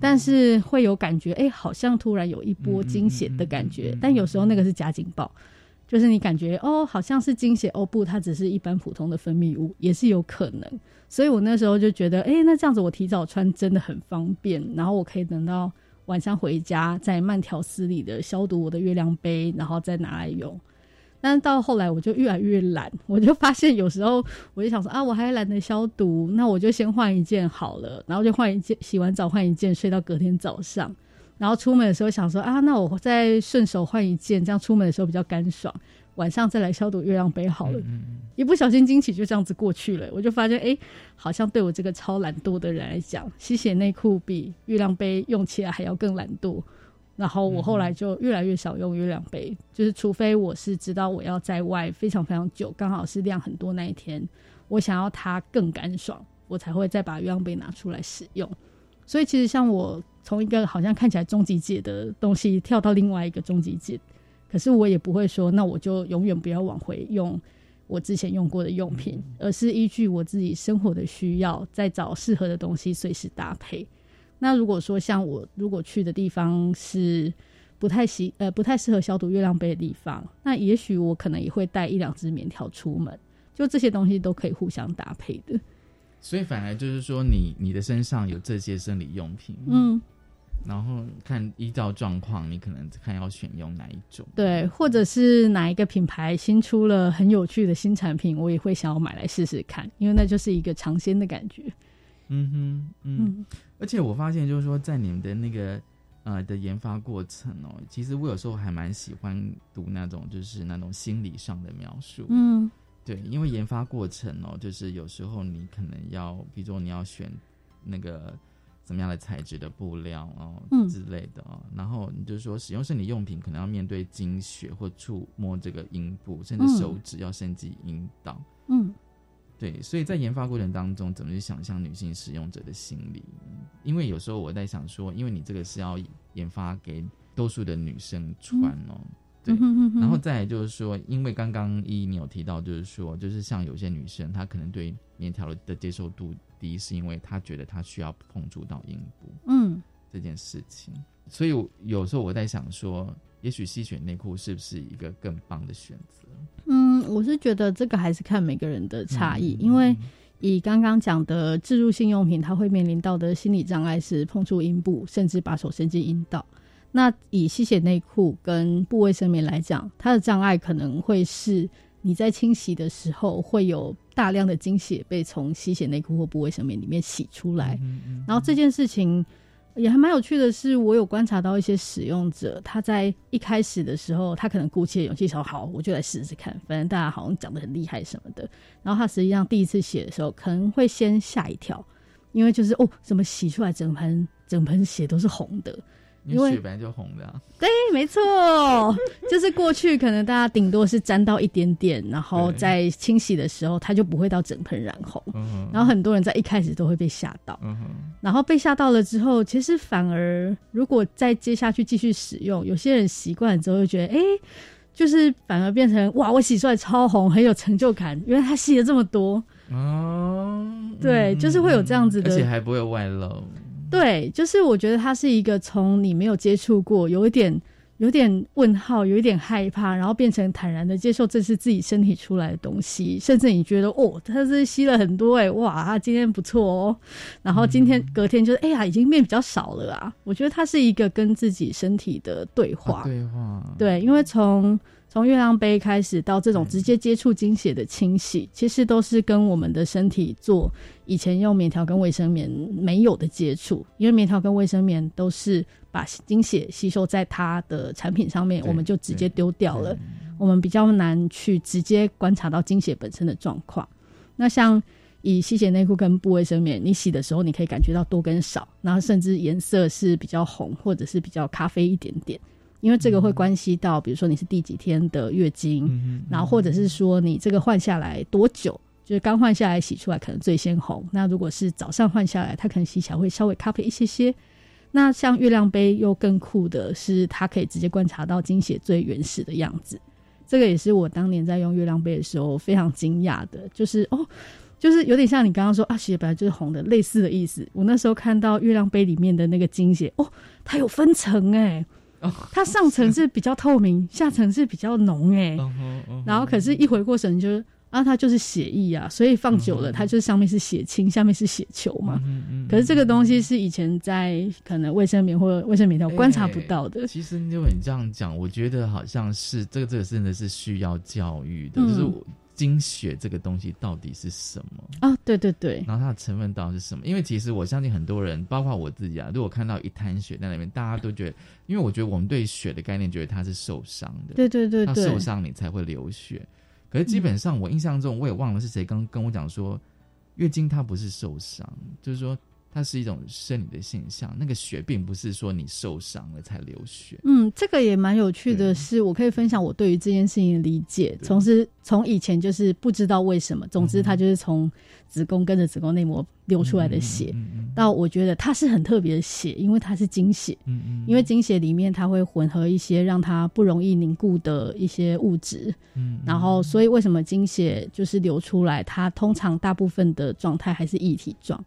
但是会有感觉，哎，好像突然有一波惊血的感觉。但有时候那个是假警报，就是你感觉哦，好像是惊血哦，不，它只是一般普通的分泌物，也是有可能。所以我那时候就觉得，哎，那这样子我提早穿真的很方便，然后我可以等到晚上回家再慢条斯理的消毒我的月亮杯，然后再拿来用。但是到后来我就越来越懒，我就发现有时候我就想说啊，我还懒得消毒，那我就先换一件好了，然后就换一件，洗完澡换一件，睡到隔天早上，然后出门的时候想说啊，那我再顺手换一件，这样出门的时候比较干爽，晚上再来消毒月亮杯好了。一不小心惊喜就这样子过去了，我就发现哎，好像对我这个超懒惰的人来讲，吸血内裤比月亮杯用起来还要更懒惰。然后我后来就越来越少用月亮杯，就是除非我是知道我要在外非常非常久，刚好是量很多那一天，我想要它更干爽，我才会再把月亮杯拿出来使用。所以其实像我从一个好像看起来终极界的东西跳到另外一个终极界，可是我也不会说那我就永远不要往回用我之前用过的用品，而是依据我自己生活的需要，再找适合的东西随时搭配。那如果说像我如果去的地方是不太习呃不太适合消毒月亮杯的地方，那也许我可能也会带一两只棉条出门，就这些东西都可以互相搭配的。所以反而就是说，你你的身上有这些生理用品，嗯，然后看依照状况，你可能看要选用哪一种。对，或者是哪一个品牌新出了很有趣的新产品，我也会想要买来试试看，因为那就是一个尝鲜的感觉。嗯哼，嗯，而且我发现就是说，在你们的那个呃的研发过程哦，其实我有时候还蛮喜欢读那种就是那种心理上的描述。嗯，对，因为研发过程哦，就是有时候你可能要，比如说你要选那个怎么样的材质的布料哦，嗯。之类的哦，然后你就说使用生理用品可能要面对经血或触摸这个阴部，甚至嗯。手指要伸进阴道。嗯对，所以在研发过程当中，怎么去想象女性使用者的心理？因为有时候我在想说，因为你这个是要研发给多数的女生穿哦，对然后再来就是说，因为刚刚依依你有提到，就是说，就是像有些女生，她可能对棉条的接受度低，是因为她觉得她需要碰触到阴部嗯这件事情，所以有时候我在想说，也许吸血内裤是不是一个更棒的选择？嗯，我是觉得这个还是看每个人的差异，嗯因为以刚刚讲的置入性用品，它会面临到的心理障碍是碰触阴部，甚至把手伸进阴道。那以吸血内裤跟部卫生棉来讲，它的障碍可能会是你在清洗的时候会有大量的精血被从吸血内裤或部卫生棉里面洗出来，然后这件事情也还蛮有趣的是，我有观察到一些使用者，他在一开始的时候，他可能鼓起勇气说：“好，我就来试试看，反正大家好像讲的很厉害什么的。”然后他实际上第一次写的时候，可能会先吓一跳，因为就是哦，怎么洗出来整盆整盆血都是红的。因因为本来就红的、啊，对，没错，就是过去可能大家顶多是沾到一点点，然后对。在清洗的时候，它就不会到整盆染红。嗯然后很多人在一开始都会被吓到，然后被吓到了之后，其实反而如果再接下去继续使用，有些人习惯了之后就觉得，哎，就是反而变成哇，我洗出来超红，很有成就感，原来它洗了这么多。哦，对，就是会有这样子的，而且还不会外露。对，就是我觉得它是一个从你没有接触过，有一点有点问号，有一点害怕，然后变成坦然的接受这是自己身体出来的东西，甚至你觉得哦，他是吸了很多哎、哇，它今天不错哦，然后今天隔天就是哎呀，已经变比较少了啊。我觉得它是一个跟自己身体的对话，啊对话，对，因为从从月亮杯开始到这种直接接触经血的清洗，其实都是跟我们的身体做以前用棉条跟卫生棉没有的接触，因为棉条跟卫生棉都是把精血吸收在它的产品上面，我们就直接丢掉了，我们比较难去直接观察到精血本身的状况。那像以吸血内裤跟布卫生棉，你洗的时候你可以感觉到多跟少，然后甚至颜色是比较红或者是比较咖啡一点点。因为这个会关系到，比如说你是第几天的月经，嗯然后或者是说你这个换下来多久，就是刚换下来洗出来可能最先红。那如果是早上换下来，它可能洗起来会稍微咖啡一些些。那像月亮杯又更酷的是，它可以直接观察到经血最原始的样子。这个也是我当年在用月亮杯的时候非常惊讶的，就是哦，就是有点像你刚刚说啊，血本来就是红的，类似的意思。我那时候看到月亮杯里面的那个经血，哦，它有分层哎、它上层是比较透明，下层是比较浓 哎、然后可是，一回过神就是啊，它就是血液啊，所以放久了，它就是上面是血清，下面是血球嘛。可是这个东西是以前在可能卫生棉或卫生棉条观察不到的。其实因为你这样讲，我觉得好像是这个这个真的是需要教育的，嗯就是我经血这个东西到底是什么？啊，对对对，然后它的成分到底是什么？因为其实我相信很多人，包括我自己啊，如果看到一滩血在那边，大家都觉得，因为我觉得我们对血的概念，觉得它是受伤的，对对对对它受伤你才会流血。可是基本上，我印象中我也忘了是谁刚跟我讲说，月经它不是受伤，就是说它是一种生理的现象。那个血并不是说你受伤了才流血。嗯，这个也蛮有趣的是，我可以分享我对于这件事情的理解。从是从以前就是不知道为什么，总之它就是从子宫跟着子宫内膜流出来的血，到我觉得它是很特别的血，因为它是精血。嗯嗯因为精血里面它会混合一些让它不容易凝固的一些物质，嗯然后所以为什么精血就是流出来，它通常大部分的状态还是液体状。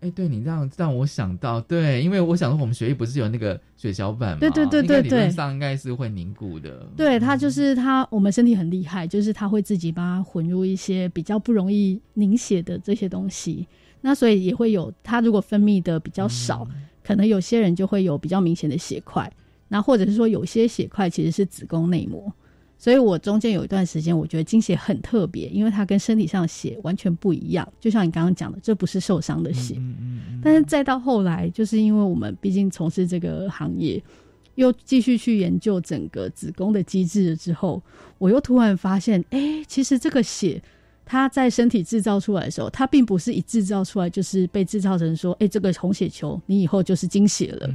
哎、对你让让我想到，对，因为我想说我们血液不是有那个血小板吗？对对对对对理论上应该是会凝固的。对，它就是它，我们身体很厉害，就是它会自己把它混入一些比较不容易凝血的这些东西。那所以也会有它如果分泌的比较少，可能有些人就会有比较明显的血块，那或者是说有些血块其实是子宫内膜。所以我中间有一段时间，我觉得经血很特别，因为它跟身体上的血完全不一样。就像你刚刚讲的，这不是受伤的血。嗯嗯嗯。但是再到后来，就是因为我们毕竟从事这个行业，又继续去研究整个子宫的机制了之后，我又突然发现，哎，其实这个血。它在身体制造出来的时候，它并不是一制造出来就是被制造成说，哎，这个红血球你以后就是经血了，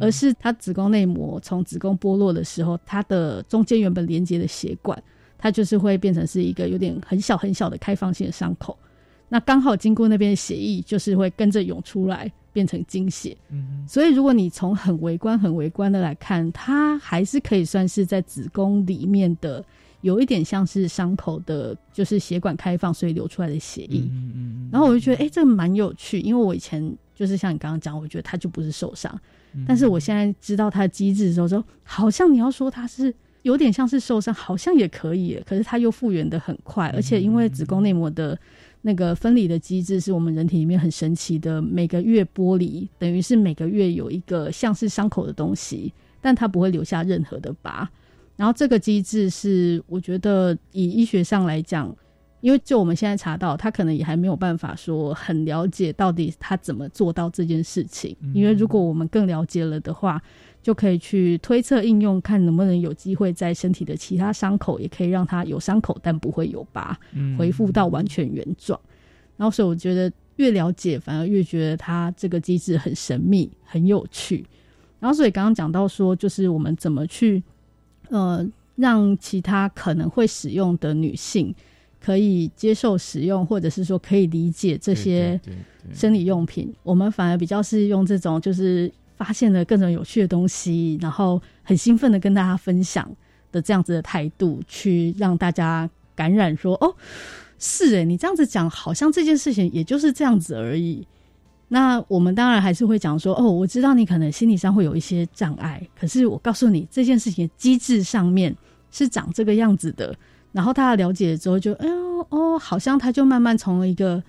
而是它子宫内膜从子宫剥落的时候，它的中间原本连接的血管，它就是会变成是一个有点很小很小的开放性的伤口，那刚好经过那边的血液，就是会跟着涌出来变成经血。嗯，所以如果你从很微观、很微观的来看，它还是可以算是在子宫里面的。有一点像是伤口的，就是血管开放，所以流出来的血液。嗯嗯然后我就觉得，哎，这个蛮有趣，因为我以前就是像你刚刚讲，我觉得它就不是受伤，但是我现在知道它的机制的时候，说好像你要说它是有点像是受伤，好像也可以，可是它又复原的很快，而且因为子宫内膜的那个分离的机制是我们人体里面很神奇的，每个月剥离，等于是每个月有一个像是伤口的东西，但它不会留下任何的疤。然后这个机制是，我觉得以医学上来讲，因为就我们现在查到，他可能也还没有办法说很了解到底他怎么做到这件事情。因为如果我们更了解了的话，就可以去推测应用，看能不能有机会在身体的其他伤口也可以让它有伤口，但不会有疤，恢复到完全原状。然后所以我觉得越了解，反而越觉得它这个机制很神秘、很有趣。然后所以刚刚讲到说，就是我们怎么去。呃，让其他可能会使用的女性可以接受使用，或者是说可以理解这些生理用品。我们反而比较是用这种，就是发现了各种有趣的东西，然后很兴奋的跟大家分享的这样子的态度，去让大家感染。说哦，是诶，你这样子讲，好像这件事情也就是这样子而已。那我们当然还是会讲说，哦，我知道你可能心理上会有一些障碍，可是我告诉你这件事情的机制上面是长这个样子的。然后他了解了之后，就哎呦哦，好像他就慢慢从一个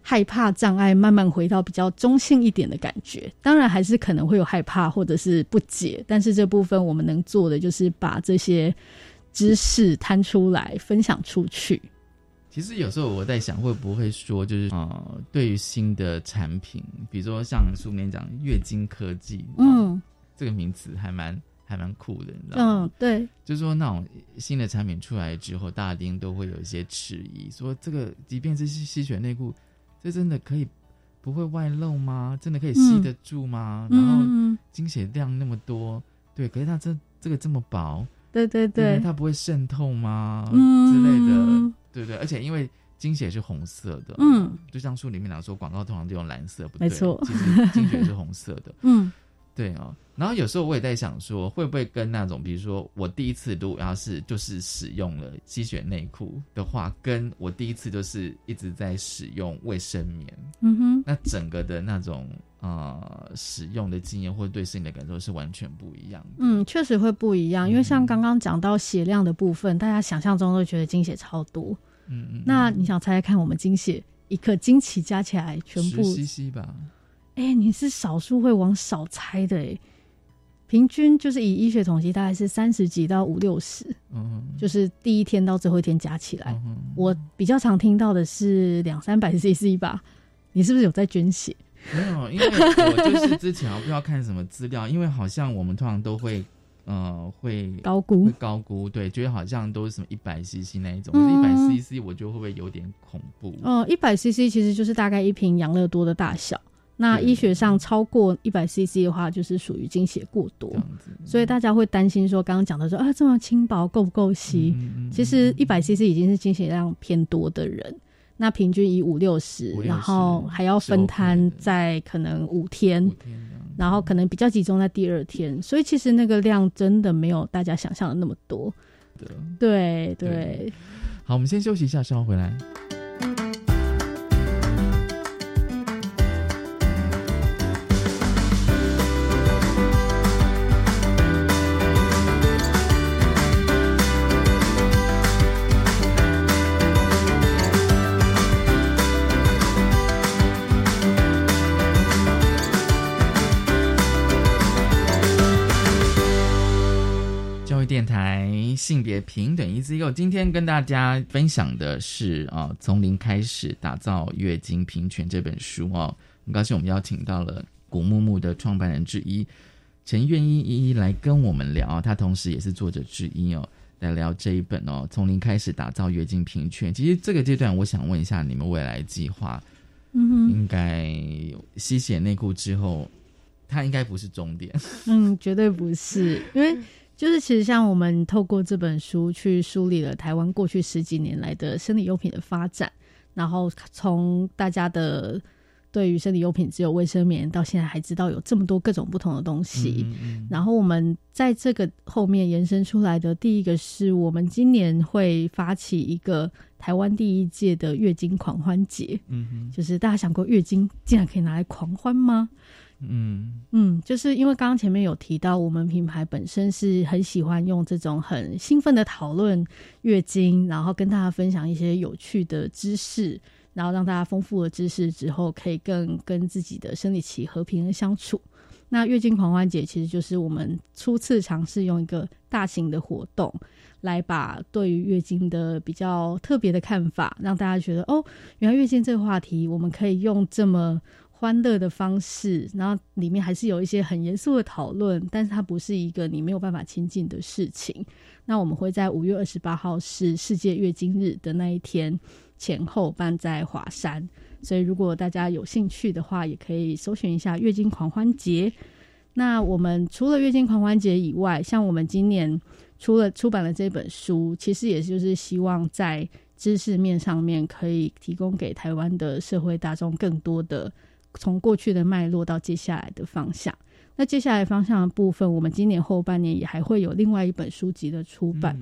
害怕障碍，慢慢回到比较中性一点的感觉。当然还是可能会有害怕或者是不解，但是这部分我们能做的就是把这些知识摊出来，分享出去。其实有时候我在想，会不会说，就是呃，对于新的产品，比如说像书里面讲月经科技，嗯，这个名词还蛮还蛮酷的，你知道吗？嗯，对，就是说那种新的产品出来之后，大丁都会有一些迟疑，说这个即便是吸血内裤，这真的可以不会外漏吗？真的可以吸得住吗？然后经血量那么多，对，可是它这这个这么薄，对对对，它不会渗透吗？之类的。对对，而且因为精血是红色的，嗯，就像书里面讲说，广告通常都用蓝色，不对，没错，其实精血是红色的，嗯，对哦。然后有时候我也在想说，会不会跟那种，比如说我第一次如果要是就是使用了吸血内裤的话，跟我第一次就是一直在使用卫生棉，嗯哼，那整个的那种呃使用的经验或者对身体的感受是完全不一样的。嗯，确实会不一样，因为像刚刚讲到血量的部分，大家想象中都觉得精血超多。嗯嗯，那你想猜猜看，我们精血一颗精气加起来全部十 cc 吧？哎，你是少数会往少猜的哎，平均就是以医学统计，大概是三十几到五六十，嗯，就是第一天到最后一天加起来，我比较常听到的是两三百 cc 吧？你是不是有在捐血？没有，因为我就是之前我不知道看什么资料，因为好像我们通常都会。呃，会高估，会高估，对，觉得好像都是什么一百 CC 那一种，可是一百 CC 我觉得会不会有点恐怖？哦，一百 CC 其实就是大概一瓶养乐多的大小。那医学上超过一百 CC 的话，就是属于精血过多，所以大家会担心说，刚刚讲的说啊，这么轻薄够不够吸？其实一百 CC 已经是精血量偏多的人。那平均以五六十，然后还要分摊在可能五天，然后可能比较集中在第二天，所以其实那个量真的没有大家想象的那么多。对。对，好，我们先休息一下，稍后回来。性别平等一 Z 今天跟大家分享的是啊，从零开始打造月经平权这本书哦。很高兴我们邀请到了古木木的创办人之一陈愿意一一来跟我们聊，他同时也是作者之一哦，来聊这一本哦，从零开始打造月经平权。其实这个阶段，我想问一下你们未来计划，嗯，应该吸血内裤之后。它应该不是终点，嗯，绝对不是，因为就是其实像我们透过这本书去梳理了台湾过去十几年来的生理用品的发展，然后从大家的对于生理用品只有卫生棉，到现在还知道有这么多各种不同的东西，然后我们在这个后面延伸出来的第一个是我们今年会发起一个台湾第一届的月经狂欢节，嗯就是大家想过月经竟然可以拿来狂欢吗？嗯嗯，就是因为刚刚前面有提到，我们品牌本身是很喜欢用这种很兴奋的讨论月经，然后跟大家分享一些有趣的知识，然后让大家丰富了知识之后，可以更跟自己的生理期和平的相处。那月经狂欢节其实就是我们初次尝试用一个大型的活动，来把对于月经的比较特别的看法，让大家觉得哦，原来月经这个话题，我们可以用这么。欢乐的方式，然后里面还是有一些很严肃的讨论，但是它不是一个你没有办法亲近的事情。那我们会在五月二十八号是世界月经日的那一天前后办在华山，所以如果大家有兴趣的话，也可以搜寻一下月经狂欢节。那我们除了月经狂欢节以外，像我们今年除了出版了这本书，其实也就是希望在知识面上面可以提供给台湾的社会大众更多的。从过去的脉络到接下来的方向，那接下来方向的部分，我们今年后半年也还会有另外一本书籍的出版，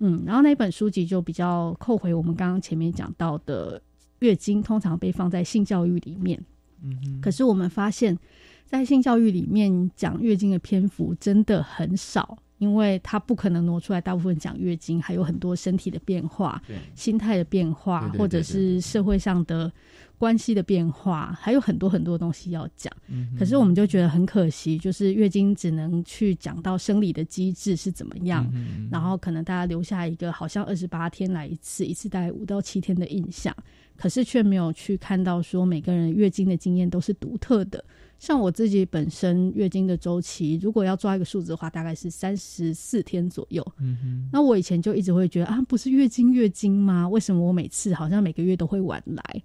嗯，然后那本书籍就比较扣回我们刚刚前面讲到的月经，通常被放在性教育里面，嗯，可是我们发现，在性教育里面讲月经的篇幅真的很少，因为它不可能挪出来大部分讲月经，还有很多身体的变化、心态的变化，或者是社会上的。关系的变化还有很多很多东西要讲，可是我们就觉得很可惜，就是月经只能去讲到生理的机制是怎么样，然后可能大家留下一个好像二十八天来一次，一次大概五到七天的印象，可是却没有去看到说每个人月经的经验都是独特的。像我自己本身月经的周期，如果要抓一个数字的话，大概是三十四天左右。嗯那我以前就一直会觉得啊，不是月经月经吗？为什么我每次好像每个月都会晚来？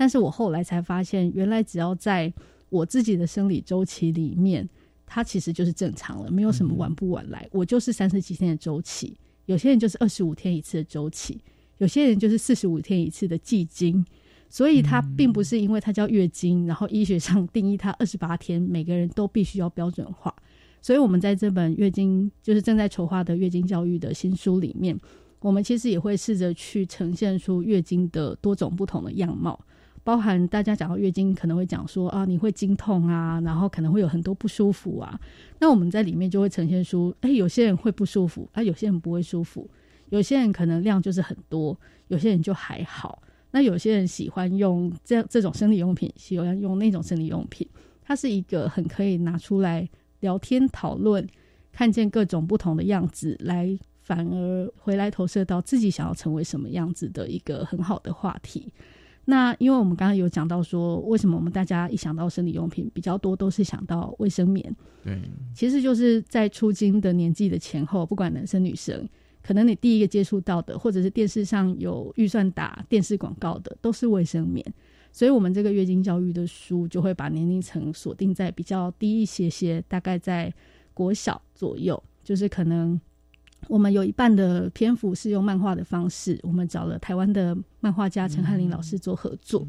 但是我后来才发现，原来只要在我自己的生理周期里面，它其实就是正常了，没有什么晚不晚来。我就是三十几天的周期，有些人就是二十五天一次的周期，有些人就是四十五天一次的季经，所以它并不是因为它叫月经，然后医学上 定义它二十八天，每个人都必须要标准化。所以，我们在这本月经就是正在筹划的月经教育的新书里面，我们其实也会试着去呈现出月经的多种不同的样貌。包含大家讲到月经，可能会讲说啊，你会经痛啊，然后可能会有很多不舒服啊。那我们在里面就会呈现出，哎，有些人会不舒服，啊，有些人不会舒服，有些人可能量就是很多，有些人就还好。那有些人喜欢用这样这种生理用品，喜欢用那种生理用品，它是一个很可以拿出来聊天讨论，看见各种不同的样子，来反而回来投射到自己想要成为什么样子的一个很好的话题。那因为我们刚刚有讲到说，为什么我们大家一想到生理用品比较多，都是想到卫生棉。对，其实就是在出经的年纪的前后，不管男生女生，可能你第一个接触到的，或者是电视上有预算打电视广告的，都是卫生棉。所以，我们这个月经教育的书就会把年龄层锁定在比较低一些些，大概在国小左右，就是可能。我们有一半的篇幅是用漫画的方式，我们找了台湾的漫画家陈汉林老师做合作。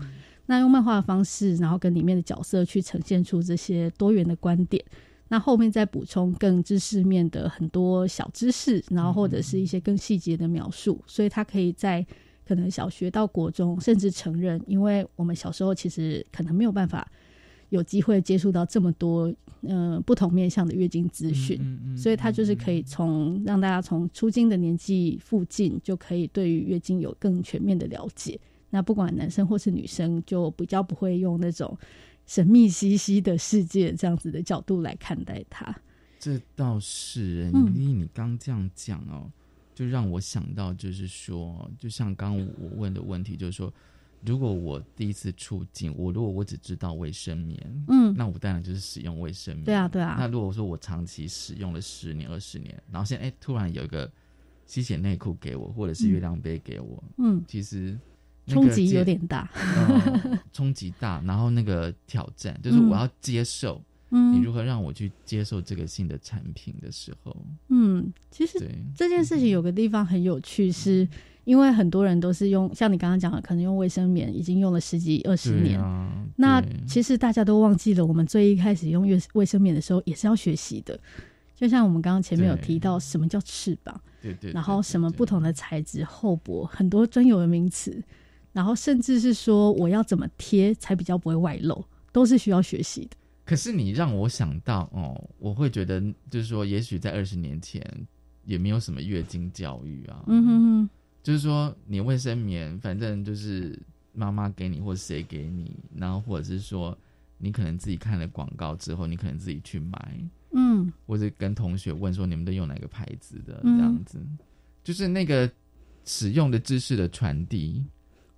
那用漫画的方式，然后跟里面的角色去呈现出这些多元的观点。那后面再补充更知识面的很多小知识，然后或者是一些更细节的描述。所以他可以在可能小学到国中，甚至成人，因为我们小时候其实可能没有办法。有机会接触到这么多呃不同面向的月经资讯，所以他就是可以从让大家从出经的年纪附近就可以对于月经有更全面的了解。那不管男生或是女生，就比较不会用那种神秘兮兮的世界这样子的角度来看待它。这倒是，嗯因为你刚这样讲哦，就让我想到，就是说，就像刚刚我问的问题，就是说，如果我第一次出境，我如果我只知道卫生棉，嗯。那我当然就是使用卫生棉。对啊对啊。那如果说我长期使用了十年、二十年，然后现在哎突然有一个吸血内裤给我，或者是月亮杯给我，嗯。其实冲击接有点大。呃 冲击大，然后那个挑战就是我要接受。嗯。你如何让我去接受这个新的产品的时候，嗯，其实这件事情有个地方很有趣，是因为很多人都是用像你刚刚讲的，可能用卫生棉已经用了十几二十年。啊那其实大家都忘记了，我们最一开始用卫卫生棉的时候也是要学习的。就像我们刚刚前面有提到，什么叫翅膀，对对，然后什么不同的材质、厚薄，很多专有的名词，然后甚至是说我要怎么贴才比较不会外露，都是需要学习的。可是你让我想到哦，我会觉得就是说，也许在二十年前也没有什么月经教育啊，嗯哼哼，就是说你卫生棉，反正就是妈妈给你或谁给你，然后或者是说你可能自己看了广告之后，你可能自己去买，嗯，或者跟同学问说你们都用哪个牌子的嗯。这样子，就是那个使用的知识的传递，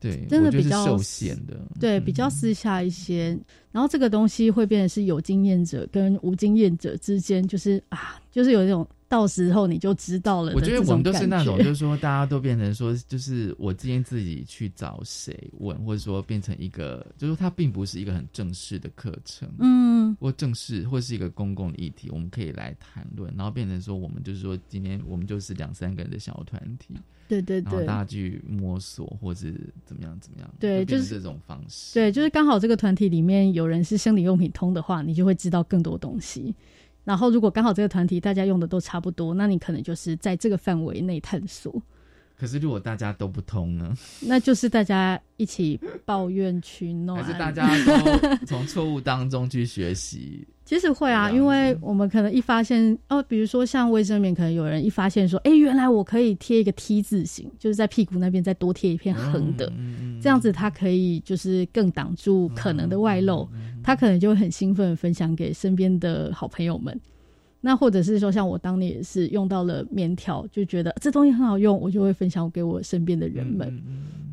对，真的比较是受限的，对，比较私下一些。然后这个东西会变得是有经验者跟无经验者之间，就是啊，就是有一种到时候你就知道了我觉得我们都是那种，就是说大家都变成说，就是我今天自己去找谁问，或者说变成一个，就是它并不是一个很正式的课程，嗯，或正式或是一个公共的议题，我们可以来谈论，然后变成说我们就是说今天我们就是两三个人的小团体，对对对然后大家去摸索或者怎么样怎么样，对就是这种方式，对，就是刚好这个团体里面有人是生理用品通的话，你就会知道更多东西。然后如果刚好这个团体大家用的都差不多，那你可能就是在这个范围内探索。可是如果大家都不通呢？那就是大家一起抱怨取暖，还是大家都从错误当中去学习？其实会啊，因为我们可能一发现哦，比如说像卫生棉，可能有人一发现说，哎，原来我可以贴一个 T 字形，就是在屁股那边再多贴一片横的，这样子它可以就是更挡住可能的外露，他可能就会很兴奋分享给身边的好朋友们。那或者是说，像我当年也是用到了棉条，就觉得这东西很好用，我就会分享给我身边的人们。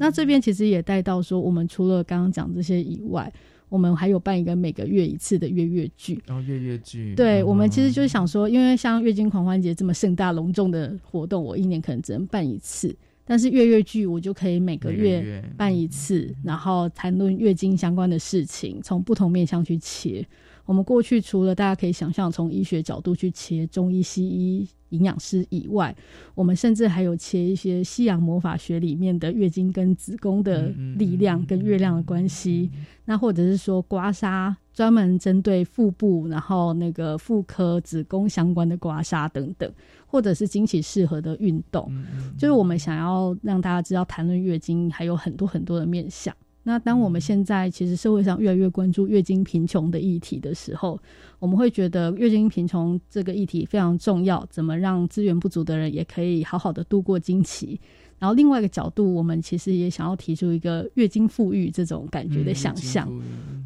那这边其实也带到说，我们除了刚刚讲这些以外，我们还有办一个每个月一次的月月剧。然后月月剧，对，嗯我们其实就是想说，因为像月经狂欢节这么盛大隆重的活动，我一年可能只能办一次，但是月月剧我就可以每个月月办一次，然后谈论月经相关的事情，从不同面向去切。我们过去除了大家可以想象从医学角度去切中医、西医、营养师以外，我们甚至还有切一些西洋魔法学里面的月经跟子宫的力量跟月亮的关系，那或者是说刮痧，专门针对腹部，然后那个妇科、子宫相关的刮痧等等，或者是经期适合的运动，就是我们想要让大家知道，谈论月经还有很多很多的面向。那当我们现在其实社会上越来越关注月经贫穷的议题的时候，我们会觉得月经贫穷这个议题非常重要，怎么让资源不足的人也可以好好的度过经期。然后另外一个角度，我们其实也想要提出一个月经富裕这种感觉的想象，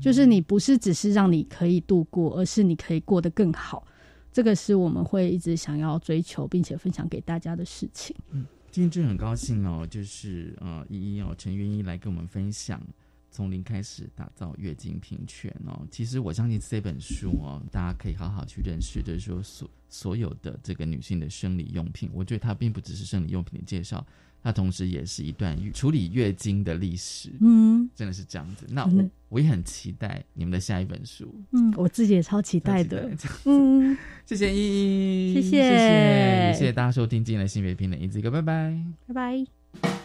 就是你不是只是让你可以度过，而是你可以过得更好。这个是我们会一直想要追求并且分享给大家的事情。今天真的很高兴哦，就是呃，依依哦，陈云一来跟我们分享从零开始打造月经平权哦。其实我相信这本书哦，大家可以好好去认识，就是说所所有的这个女性的生理用品，我觉得它并不只是生理用品的介绍，它同时也是一段处理月经的历史。嗯，真的是这样子。那我我也很期待你们的下一本书。嗯，我自己也超期待的。嗯，谢谢依依，谢谢谢谢，谢谢大家收听今天的性别平等一字一个，拜拜。拜拜。